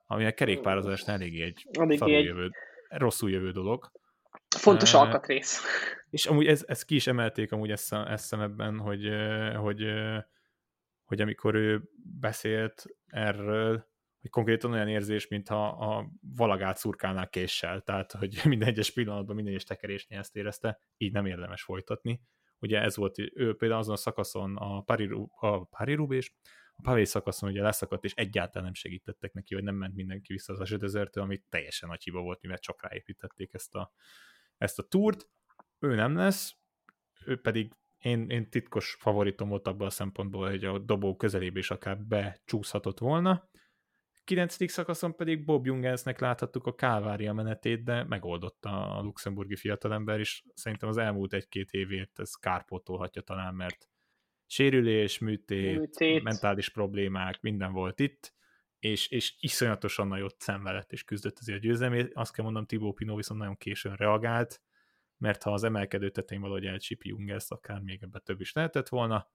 ami a kerékpározás eléggé egy
Eléggé egy-
jövő, rosszul jövő dolog.
Fontos
Ö,
alkatrész.
És amúgy ez, ezt ki is emelték amúgy ezt, ezt ebben, hogy, hogy, hogy amikor ő beszélt erről, hogy konkrétan olyan érzés, mintha a valagát szurkálnák késsel, tehát hogy minden egyes pillanatban, minden egyes tekerésnél ezt érezte, így nem érdemes folytatni. Ugye ez volt, ő például azon a szakaszon a Paris, a Roubaix, a Pavé szakaszon ugye leszakadt, és egyáltalán nem segítettek neki, hogy nem ment mindenki vissza az Asedezertől, ami teljesen nagy hiba volt, mivel csak ráépítették ezt a, ezt a túrt. Ő nem lesz, ő pedig én, én titkos favoritom volt abban a szempontból, hogy a dobó közelébe is akár becsúszhatott volna. 9. szakaszon pedig Bob Jungelsnek láthattuk a Kálvária menetét, de megoldotta a luxemburgi fiatalember, és szerintem az elmúlt egy-két évét ez kárpótolhatja talán, mert sérülés, műtét,
Műtét.
mentális problémák, minden volt itt, és, és iszonyatosan nagyot szenvedett és küzdött azért a győzelmét. Azt kell mondanom, Tibó Pinó viszont nagyon későn reagált, mert ha az emelkedő tetején valahogy elcsipi Jungels, akár még ebbe több is lehetett volna.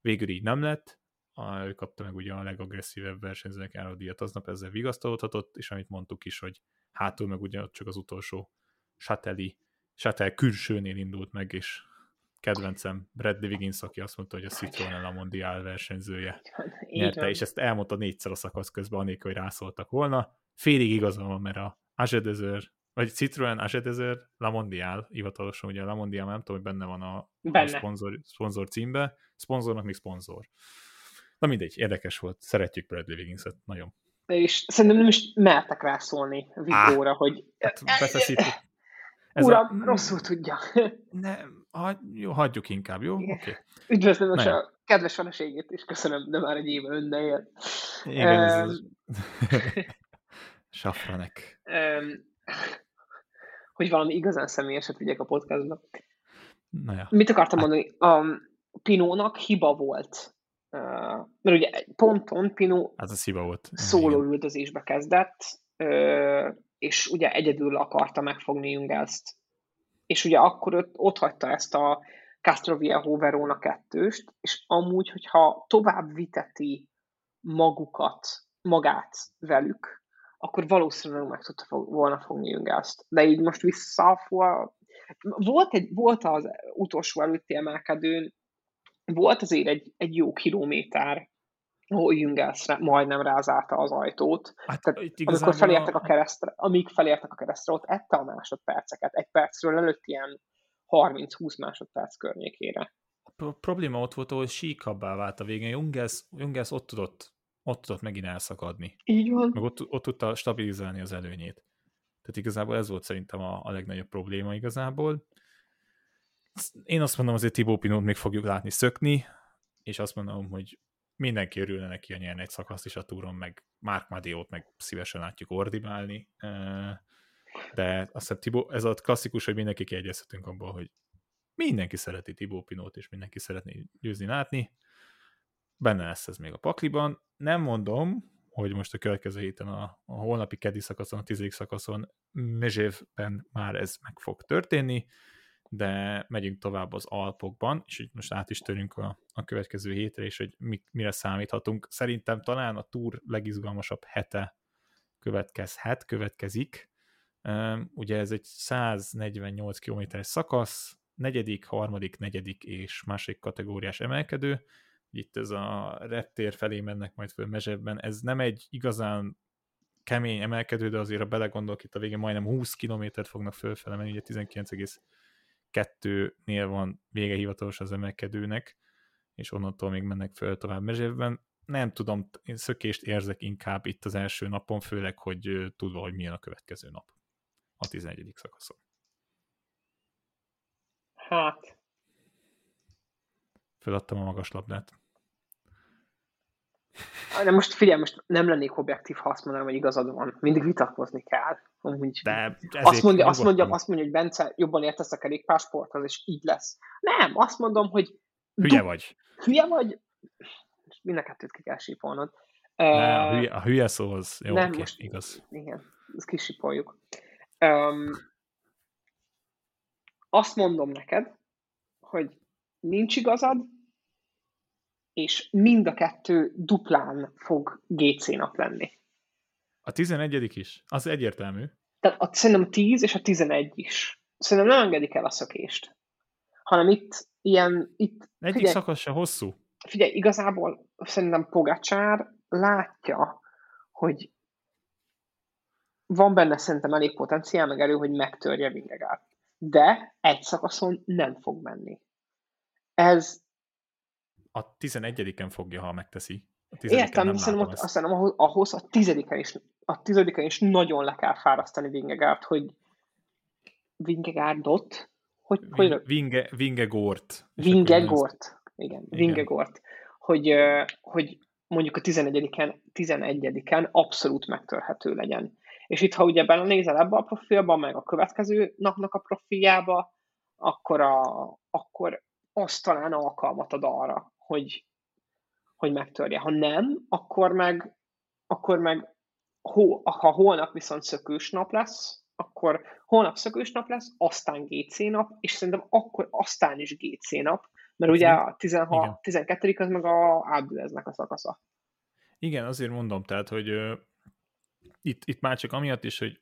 Végül így nem lett, a, ő kapta meg ugye a legagresszívebb versenyzőnek áradíjat aznap, ezzel vigasztalódhatott, és amit mondtuk is, hogy hátul meg ugye csak az utolsó Sateli, Satel külsőnél indult meg, és kedvencem Bradley Wiggins, aki azt mondta, hogy a Citroen a Mondial versenyzője
Így
nyerte,
van.
és ezt elmondta négyszer a szakasz közben, anélkül, hogy rászóltak volna. Félig igaza van, mert a Agedezer, vagy Citroen Agedezer La Mondial, hivatalosan ugye a La Mondial, nem tudom, hogy benne van a, a
Benne.
szponzor, szponzor címbe, szponzornak még szponzor. Na mindegy, érdekes volt, szeretjük Bradley Wiggins-et, nagyon.
És szerintem nem is mertek rászólni Vigóra, hogy
Hát befeszítő.
uram, rosszul tudja.
Nem, hagy, jó, hagyjuk inkább, jó? Oké. Okay.
Üdvözlöm és a kedves feleségét is, köszönöm, de már egy éve önnel él.
Igen, ez az... Safranek.
Öm, hogy valami igazán személyeset vigyek a podcastba.
Na ja.
Mit akartam
Hát-
mondani? A Pinónak hiba volt. Mert ugye egy ponton Pinó
Hát ez hiba volt.
szóló üldözésbe kezdett, és ugye egyedül akarta megfogni Jungelst. És ugye akkor ott, hagyta ezt a Castroviejo Verona kettőst, és amúgy, hogyha tovább viteti magukat, magát velük, akkor valószínűleg meg tudta fog, volna fogni Jungelst. De így most visszafol... Volt, egy, volt az utolsó előtti emelkedőn, volt azért egy, egy jó kilométer, ahol Jungels rá- majdnem rázárta az ajtót.
Hát,
Tehát Amikor felértek a
a,
keresztre, amíg felértek a keresztre, ott ette a másodperceket. Egy percről előtt ilyen 30-20 másodperc környékére.
a probléma ott volt, ahol síkabbá vált a végén. Jungels, Jungels ott tudott, ott tudott megint elszakadni.
Így van.
Meg ott, ott tudta stabilizálni az előnyét. Tehát igazából ez volt szerintem a, a legnagyobb probléma igazából. Én azt mondom, azért Tibó Pinót még fogjuk látni szökni, és azt mondom, hogy mindenki örülne neki, a nyerne egy szakaszt is a túron, meg Mark Madiót meg szívesen látjuk ordibálni, de azt hiszem Tibó, ez a klasszikus, hogy mindenki kiegyezhetünk abból, hogy mindenki szereti Tibó Pinót, és mindenki szeretné győzni látni. Benne lesz ez még a pakliban. Nem mondom, hogy most a következő héten a, a holnapi keddi szakaszon, a tizedik szakaszon Mezsévben már ez meg fog történni, de megyünk tovább az Alpokban, és így most át is törünk a, a következő hétre, és hogy mi, mire számíthatunk. Szerintem talán a túr legizgalmasabb hete következhet, következik. Ugye ez egy 148 kilométeres szakasz, negyedik, harmadik, negyedik és másik kategóriás emelkedő. Itt ez a reptér felé mennek majd föl mezsebben. Ez nem egy igazán kemény emelkedő, de azért ha belegondolok, itt a végén majdnem 20 kilométert fognak fölfele menni, ugye 19,2-nél van vége hivatalos az emelkedőnek, és onnantól még mennek föl tovább mezsebben. Nem tudom, én szökést érzek inkább itt az első napon, főleg, hogy tudva, hogy milyen a következő nap a 11. szakaszon.
Hát,
Föladtam a magas labdát.
De most figyelj, most nem lennék objektív, ha azt mondanám, hogy igazad van. Mindig vitatkozni kell. Amúgy.
De
azt mondja, azt, mondja, azt mondja, hogy Bence jobban értesz a kerékpársporthoz, és így lesz. Nem, azt mondom, hogy
Hülye
du-
vagy.
hülye vagy, mind a kettőt ki kell sípolnod.
Ne, a, hülye, a hülye szó az jó,
nem,
oké,
most-
igaz.
Igen, ezt kisipoljuk. Um, azt mondom neked, hogy nincs igazad, és mind a kettő duplán fog GC nap lenni.
A 11 is? Az egyértelmű.
Tehát a, szerintem a 10 és a 11 is. Szerintem nem engedik el a szökést. Hanem itt ilyen... Itt,
Egyik
figyelj,
szakasz se hosszú.
figyelj, igazából szerintem Pogacsár látja, hogy van benne szerintem elég potenciál, meg erő, hogy megtörje Vingegaard. De egy szakaszon nem fog menni. Ez,
A 11-en fogja, ha megteszi. A 10-en
értem,
nem
szerintem, ott, azt szerintem ahhoz, ahhoz a tizediken is, a tizediken is nagyon le kell fárasztani Vingegaard, hogy Vingegaardot, hogy, hogy
Vin- Vinge, Vingegort.
Vingegort. Igen,
Igen.
Vingegort. Hogy, hogy mondjuk a 11-en, 11-en abszolút megtörhető legyen. És itt, ha ugye belenézel ebbe a profilba, meg a következő napnak a profiljába, akkor, a, akkor az talán alkalmat ad arra, hogy, hogy megtörje. Ha nem, akkor meg, akkor meg hó, ha holnap viszont szökős nap lesz, akkor holnap szökős nap lesz, aztán GC nap, és szerintem akkor aztán is GC nap, mert ugye a 16,
Igen.
12 az meg a Ábüleznek a szakasza.
Igen, azért mondom, tehát, hogy ö, itt, itt már csak amiatt is, hogy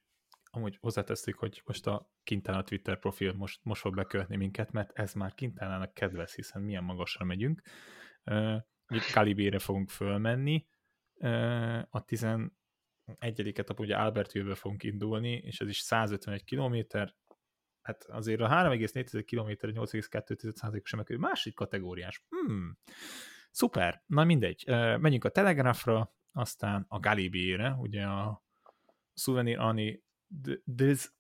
amúgy hozzáteszik, hogy most a a Twitter profil most, most fog bekövetni minket, mert ez már Quintánának kedves, hiszen milyen magasra megyünk. Kalibére fogunk fölmenni, a 11 etap ugye Albertville-ből fogunk indulni, és ez is 151 kilométer, hát azért a 3,4 km 8,2%-os emelkedő másik kategóriás. Hmm. Szuper, na mindegy. Menjünk a Telegrafra, aztán a Galibiére, ugye a Souvenir Ani Des...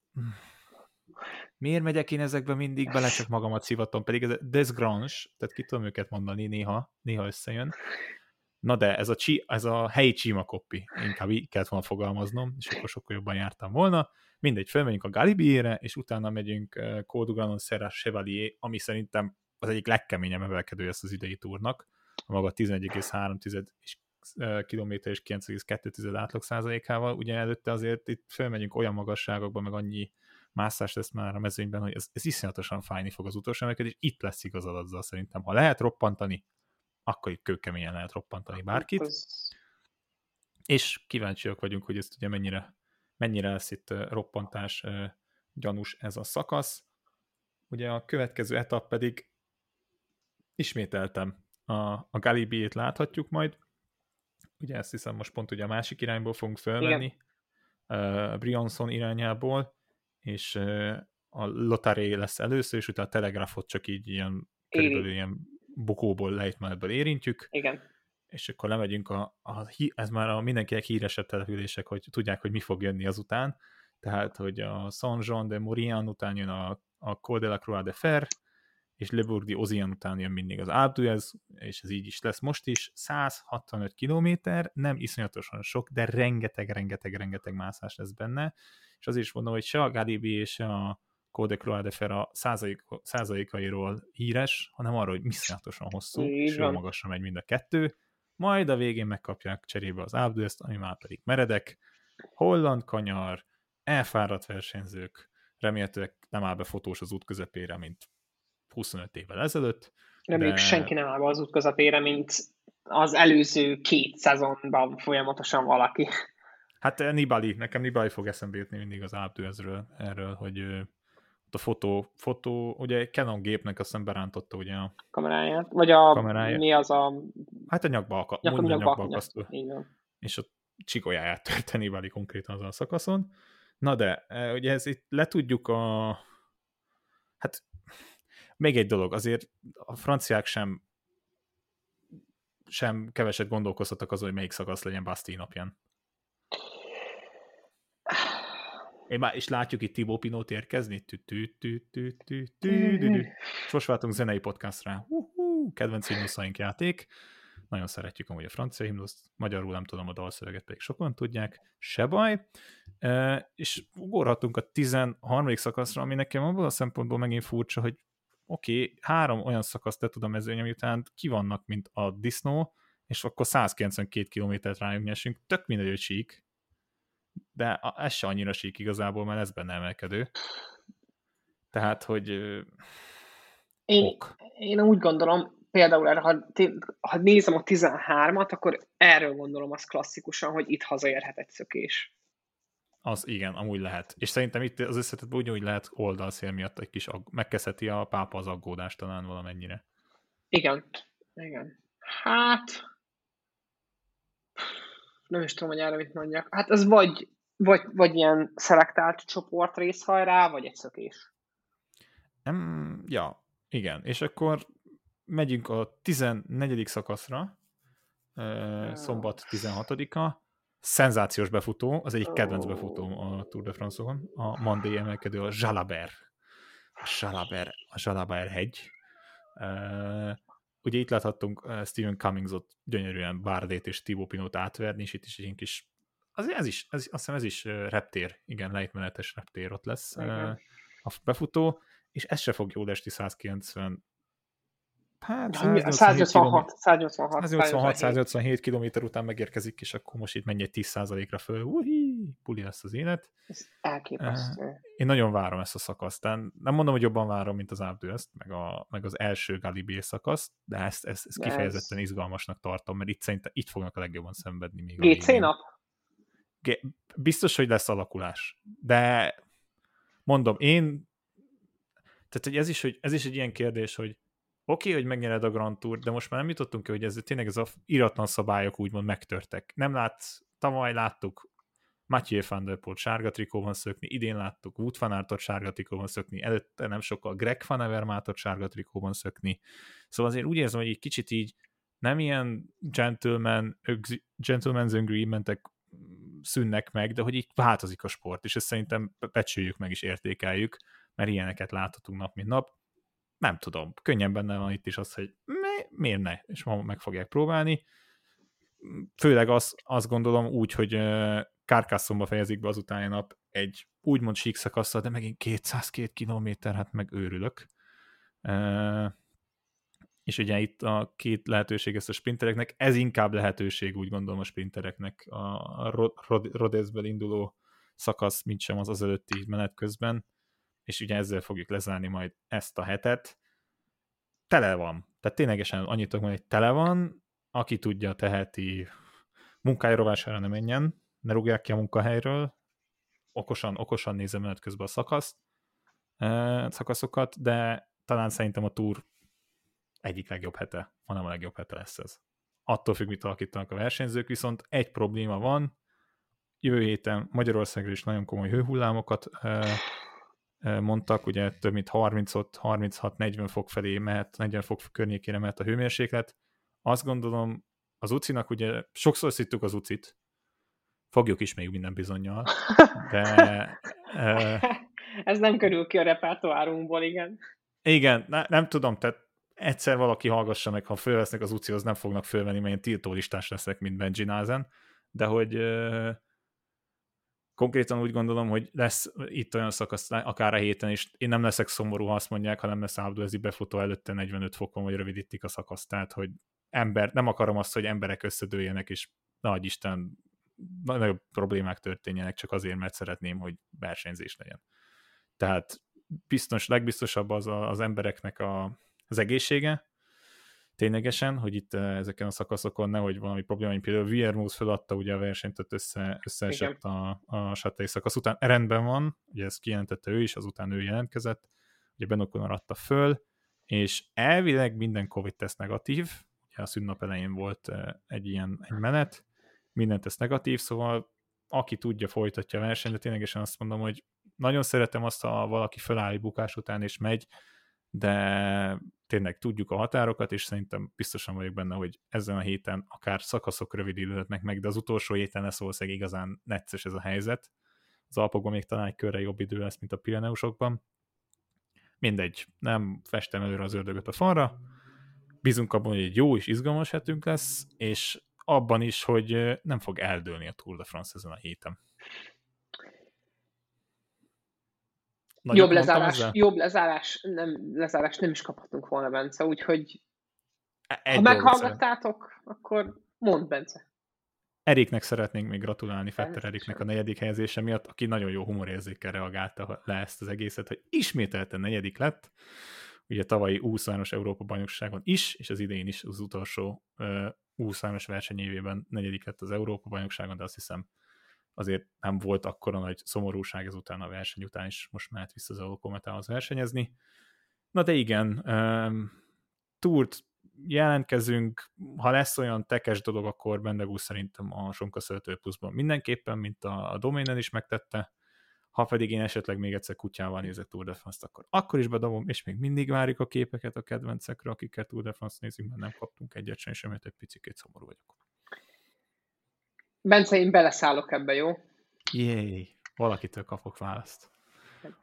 Miért megyek én ezekbe mindig bele, csak magamat szivatom, pedig ez Desgrange, tehát ki tudom őket mondani néha, néha összejön. Na de ez a, csi, ez a helyi csíma koppi, inkább így kellett volna fogalmaznom, és akkor sokkal jobban jártam volna. Mindegy, felmegyünk a Galibiére, és utána megyünk uh, Códugranon Serra Chevalier, ami szerintem az egyik legkeményebb emelkedő ezt az idei túrnak, a maga 11,3 és kilométer és 9,2 átlag százalékával, ugye előtte azért itt felmegyünk olyan magasságokba, meg annyi mászás lesz már a mezőnyben, hogy ez, ez iszonyatosan fájni fog az utolsó emelkedés, itt lesz igazad azzal szerintem. Ha lehet roppantani, akkor itt kőkeményen lehet roppantani bárkit,
Az,
és kíváncsiak vagyunk, hogy ezt ugye mennyire, mennyire lesz itt roppantás gyanús ez a szakasz. Ugye a következő etap pedig ismételtem. A, a Galibiét láthatjuk majd, ugye ezt hiszem most pont ugye a másik irányból fogunk fölmenni, uh, Brianson irányából, és uh, a Lotaré lesz először, és utána a Telegrafot csak így ilyen, körülbelül ilyen bukóból, lejtmenetből érintjük,
igen.
és akkor lemegyünk a, a ez már a mindenkinek híresebb települések, hogy tudják, hogy mi fog jönni azután, tehát, hogy a Saint-Jean de Maurian után jön a, a Col de la Croix de Fer, és Le Bourg de Ozian után jön mindig az Alpduez, és ez így is lesz most is, 165 kilométer, nem iszonyatosan sok, de rengeteg, rengeteg, rengeteg mászás lesz benne, és azért is mondom, hogy se a Galibi és se a Col de Croix de Fer a százalék, százalékairól híres, hanem arról, hogy iszonyatosan hosszú, és jó
van.
magasra megy mind a kettő, majd a végén megkapják cserébe az Alpduez-t, ami már pedig meredek, holland kanyar, elfáradt versenyzők, remélhetőleg nem áll be fotós az út közepére, mint 25 évvel ezelőtt.
Reméljük
De-
senki nem áll az út közepére, mint az előző két szezonban folyamatosan valaki.
Hát eh, Nibali, nekem Nibali fog eszembe jutni mindig az Alpduezről, erről, hogy ott a fotó, fotó, ugye Canon gépnek azt hiszem berántotta ugye a,
kameráját. Vagy a,
Kamerája.
mi az a
hát a nyakba, aka, mondja,
nyakba,
nyakba akasztó, és a csigolyáját törte Nibali konkrétan azon a szakaszon. Na de, eh, ugye ez itt letudjuk a, hát még egy dolog, azért a franciák sem sem keveset gondolkoztattak azon, hogy melyik szakasz legyen Bastille napján. Én már, és látjuk itt Thibaut Pinot érkezni. És most váltunk zenei podcastra. Hú-hú, kedvenc himnuszaink játék. Nagyon szeretjük amúgy a francia himnuszt, magyarul nem tudom a dalszöveget, pedig sokan tudják, se baj. E, és ugorhatunk a 13. szakaszra, ami nekem abban a szempontból megint furcsa, hogy oké, okay, három olyan szakaszt te tudom mezőny, ami után ki vannak, mint a disznó, és akkor 192 kilométert rájunk nyesünk, tök mindegy, hogy sík, de ez se annyira sík igazából, mert ez benne emelkedő. Tehát, hogy
Én,
ok.
én úgy gondolom, például erre, ha, ha nézem a 13-at, akkor erről gondolom azt klasszikusan, hogy itt hazaérhet egy szökés.
Az igen, amúgy lehet. És szerintem itt az összetetben ugyanúgy lehet oldalszél miatt egy kis ag- megkezdheti a pápa az aggódást talán valamennyire.
Igen. Igen. Hát... Nem is tudom, hogy erre mit mondjak. Hát ez vagy, vagy, vagy ilyen szelektált csoport részhajrá, vagy egy szökés.
Nem, ja, igen. És akkor megyünk a 14. szakaszra, szombat 16-a, szenzációs befutó, az egyik kedvenc befutóm a Tour de France-on, a Mandé emelkedő, a Jalabert. A Jalabert, a Jalabert hegy. Uh, ugye itt láthattunk Stephen Cummingsot gyönyörűen Bardét és Thibaut Pinot átverni, és itt is egy kis az, ez is, ez, azt hiszem ez is reptér, igen, lejtmenetes reptér ott lesz uh, a befutó, és ez se fog jól esti 190
Hát 186, 186, 186
187 km után megérkezik, és akkor most itt menj egy 10%-ra föl. Uhi, puli lesz az élet.
Ez elképesztő.
Én nagyon várom ezt a szakaszt. Nem mondom, hogy jobban várom, mint az ezt, meg, a, meg az első Galibé szakaszt, de ezt, ezt, ezt kifejezetten ez... izgalmasnak tartom, mert itt szerintem itt fognak a legjobban szenvedni. Még
GC nap?
Biztos, hogy lesz alakulás. De mondom, én tehát hogy ez is, hogy ez is egy ilyen kérdés, hogy oké, okay, hogy megnyered a Grand Tour, de most már nem jutottunk ki, hogy ez tényleg ez a iratlan szabályok úgymond megtörtek. Nem látsz, tavaly láttuk Mathieu van der Poel sárga trikóban szökni, idén láttuk Wout van Aertot sárga trikóban szökni, előtte nem sokkal Greg van Avermaatot sárga trikóban szökni. Szóval azért úgy érzem, hogy egy kicsit így nem ilyen gentleman, gentleman's agreementek szűnnek meg, de hogy így változik a sport, és ezt szerintem becsüljük meg is értékeljük, mert ilyeneket láthatunk nap, mint nap nem tudom, könnyen benne van itt is az, hogy mi, miért ne, és ma meg fogják próbálni. Főleg az, azt gondolom úgy, hogy Kárkászomba fejezik be az utáni nap egy úgymond sík szakaszra, de megint 202 km, hát meg őrülök. És ugye itt a két lehetőség ezt a sprintereknek, ez inkább lehetőség, úgy gondolom a sprintereknek. A Rodezből induló szakasz, mint sem az az előtti menet közben és ugye ezzel fogjuk lezárni majd ezt a hetet. Tele van. Tehát ténylegesen annyit tudok hogy tele van, aki tudja, teheti munkája rovására ne menjen, ne rúgják ki a munkahelyről, okosan, okosan nézze menet közben a szakaszt, szakaszokat, de talán szerintem a túr egyik legjobb hete, hanem a legjobb hete lesz ez. Attól függ, mit alakítanak a versenyzők, viszont egy probléma van, jövő héten Magyarországra is nagyon komoly hőhullámokat mondtak, ugye több mint 30 36-40 fok felé mehet, 40 fok környékére mehet a hőmérséklet. Azt gondolom, az ucinak ugye sokszor szittük az ucit, fogjuk is még minden bizonyal, de...
Ez nem körül ki a repertoárunkból, igen.
Igen, ne, nem tudom, tehát egyszer valaki hallgassa meg, ha fölvesznek az ucihoz, nem fognak fölvenni, mert én tiltólistás leszek, mint Benji Názen, de hogy konkrétan úgy gondolom, hogy lesz itt olyan szakasz, akár a héten is, én nem leszek szomorú, ha azt mondják, ha nem lesz Abdulaziz befutó előtte 45 fokon, vagy rövidítik a szakaszt, tehát, hogy ember, nem akarom azt, hogy emberek összedőljenek, és nagy Isten, nagyobb problémák történjenek, csak azért, mert szeretném, hogy versenyzés legyen. Tehát biztos, legbiztosabb az a, az embereknek a, az egészsége, ténylegesen, hogy itt eh, ezeken a szakaszokon nehogy valami probléma, például Viermus feladta ugye a versenyt, tehát össze, összeesett a, a satei szakasz után. Rendben van, ugye ezt kijelentette ő is, azután ő jelentkezett, ugye Benokon adta föl, és elvileg minden Covid-teszt negatív, ugye a szünnap elején volt eh, egy ilyen egy menet, minden teszt negatív, szóval aki tudja, folytatja a versenyt, de ténylegesen azt mondom, hogy nagyon szeretem azt, ha valaki feláll bukás után és megy, de tényleg tudjuk a határokat, és szerintem biztosan vagyok benne, hogy ezen a héten akár szakaszok rövidülhetnek meg, de az utolsó héten lesz valószínűleg igazán necces ez a helyzet. Az Alpokban még talán egy körre jobb idő lesz, mint a Pirineusokban. Mindegy, nem festem előre az ördögöt a falra, bízunk abban, hogy egy jó és izgalmas hetünk lesz, és abban is, hogy nem fog eldőlni a Tour de France ezen a héten.
Nagyon jobb lezárás, jobb lezárás, nem, lezárás nem is kaphatunk volna, Bence, úgyhogy e, Egy ha meghallgattátok, akkor mondd, Bence.
Eriknek szeretnénk még gratulálni, Fetter Eriknek a negyedik helyezése miatt, aki nagyon jó humorérzékkel reagálta le ezt az egészet, hogy ismételten negyedik lett, ugye tavalyi U23-as Európa bajnokságon is, és az idén is az utolsó U23-as versenyévében negyedik lett az Európa bajnokságon, de azt hiszem azért nem volt akkora nagy szomorúság ezután a verseny után is, most mehet vissza az Eurokometához versenyezni. Na de igen, túrt jelentkezünk, ha lesz olyan tekes dolog, akkor Bendegú szerintem a Sonka Szerető pluszban mindenképpen, mint a, a Domainen is megtette, ha pedig én esetleg még egyszer kutyával nézek Tour de France-t, akkor akkor is bedobom, és még mindig várjuk a képeket a kedvencekre, akikkel Tour de France nézünk, mert nem kaptunk egyet sem, sem egy picit szomorú vagyok.
Bence, én beleszállok ebbe, jó?
Jéj, valakitől kapok választ.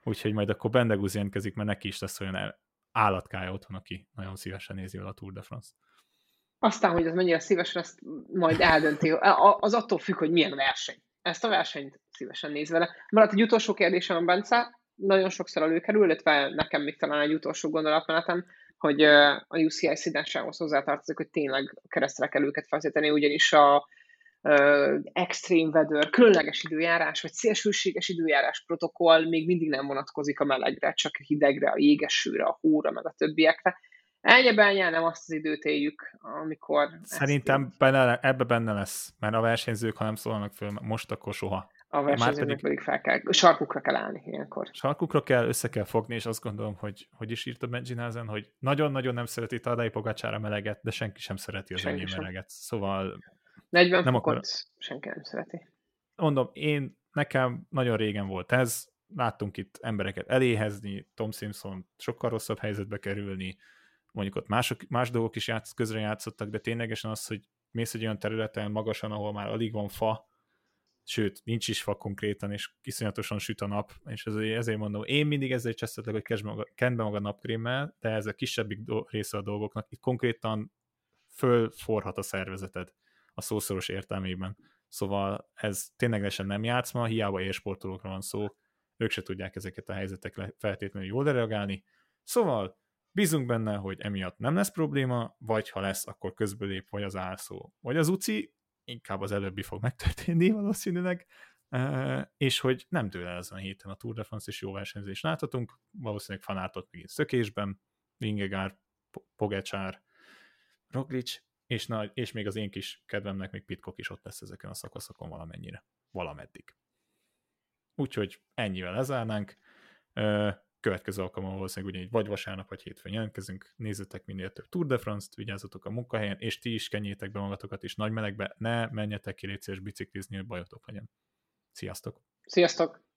Úgyhogy majd akkor Bendegúz jelentkezik, mert neki is lesz olyan állatkája otthon, aki nagyon szívesen nézi a Tour de France.
Aztán, hogy ez mennyire szívesen, ezt majd eldönti. Az attól függ, hogy milyen verseny. Ezt a versenyt szívesen néz vele. Maradt egy utolsó kérdésem, Bence. Nagyon sokszor előkerül, illetve nekem még talán egy utolsó gondolatmenetem, hogy a UCI szidánsághoz hozzátartozik, hogy tényleg keresztre kell őket feltéteni, ugyanis a extreme weather, különleges időjárás, vagy szélsőséges időjárás protokoll még mindig nem vonatkozik a melegre, csak a hidegre, a jégesűre, a hóra, meg a többiekre. Ennyi nem azt az időt éljük, amikor...
Szerintem benne, ebbe benne lesz, mert a versenyzők, ha nem szólnak föl most, akkor soha.
A versenyzőknek pedig, pedig fel kell, sarkukra kell állni ilyenkor.
Sarkukra kell, össze kell fogni, és azt gondolom, hogy hogy is írta Benjinázen, hogy nagyon-nagyon nem szereti Tadai Pogácsára meleget, de senki sem szereti az ennyi meleget. Szóval
40 nem fokot akar... senki nem szereti.
Mondom, én, nekem nagyon régen volt ez, láttunk itt embereket eléhezni, Tom Simpson sokkal rosszabb helyzetbe kerülni, mondjuk ott mások, más dolgok is játsz, közre játszottak, de ténylegesen az, hogy mész egy olyan területen magasan, ahol már alig van fa, sőt, nincs is fa konkrétan, és kiszonyatosan süt a nap, és ezért, ezért mondom, én mindig ezzel csesztetek, hogy kend be maga napkrémmel, de ez a kisebbik do- része a dolgoknak, itt konkrétan fölforhat a szervezeted a szószoros értelmében. Szóval ez ténylegesen nem játszma, hiába élsportolókra van szó, ők se tudják ezeket a helyzetekre feltétlenül jól reagálni. Szóval bízunk benne, hogy emiatt nem lesz probléma, vagy ha lesz, akkor közbelép vagy az álszó, vagy az uci, inkább az előbbi fog megtörténni valószínűleg, és hogy nem tőle ezen a héten a Tour de France és jó versenyzést láthatunk, valószínűleg fanátot megint szökésben, Vingegaard, Pogacsár, Roglic, és, nagy, és még az én kis kedvemnek még Pitkok is ott lesz ezeken a szakaszokon valamennyire, valameddig. Úgyhogy ennyivel lezárnánk. Következő alkalommal valószínűleg ugyanígy vagy vasárnap, vagy hétfőn jelentkezünk. Nézzetek minél több Tour de France-t, vigyázzatok a munkahelyen, és ti is kenjétek be magatokat is nagy melegbe, ne menjetek ki létszés biciklizni, hogy bajotok legyen. Sziasztok!
Sziasztok!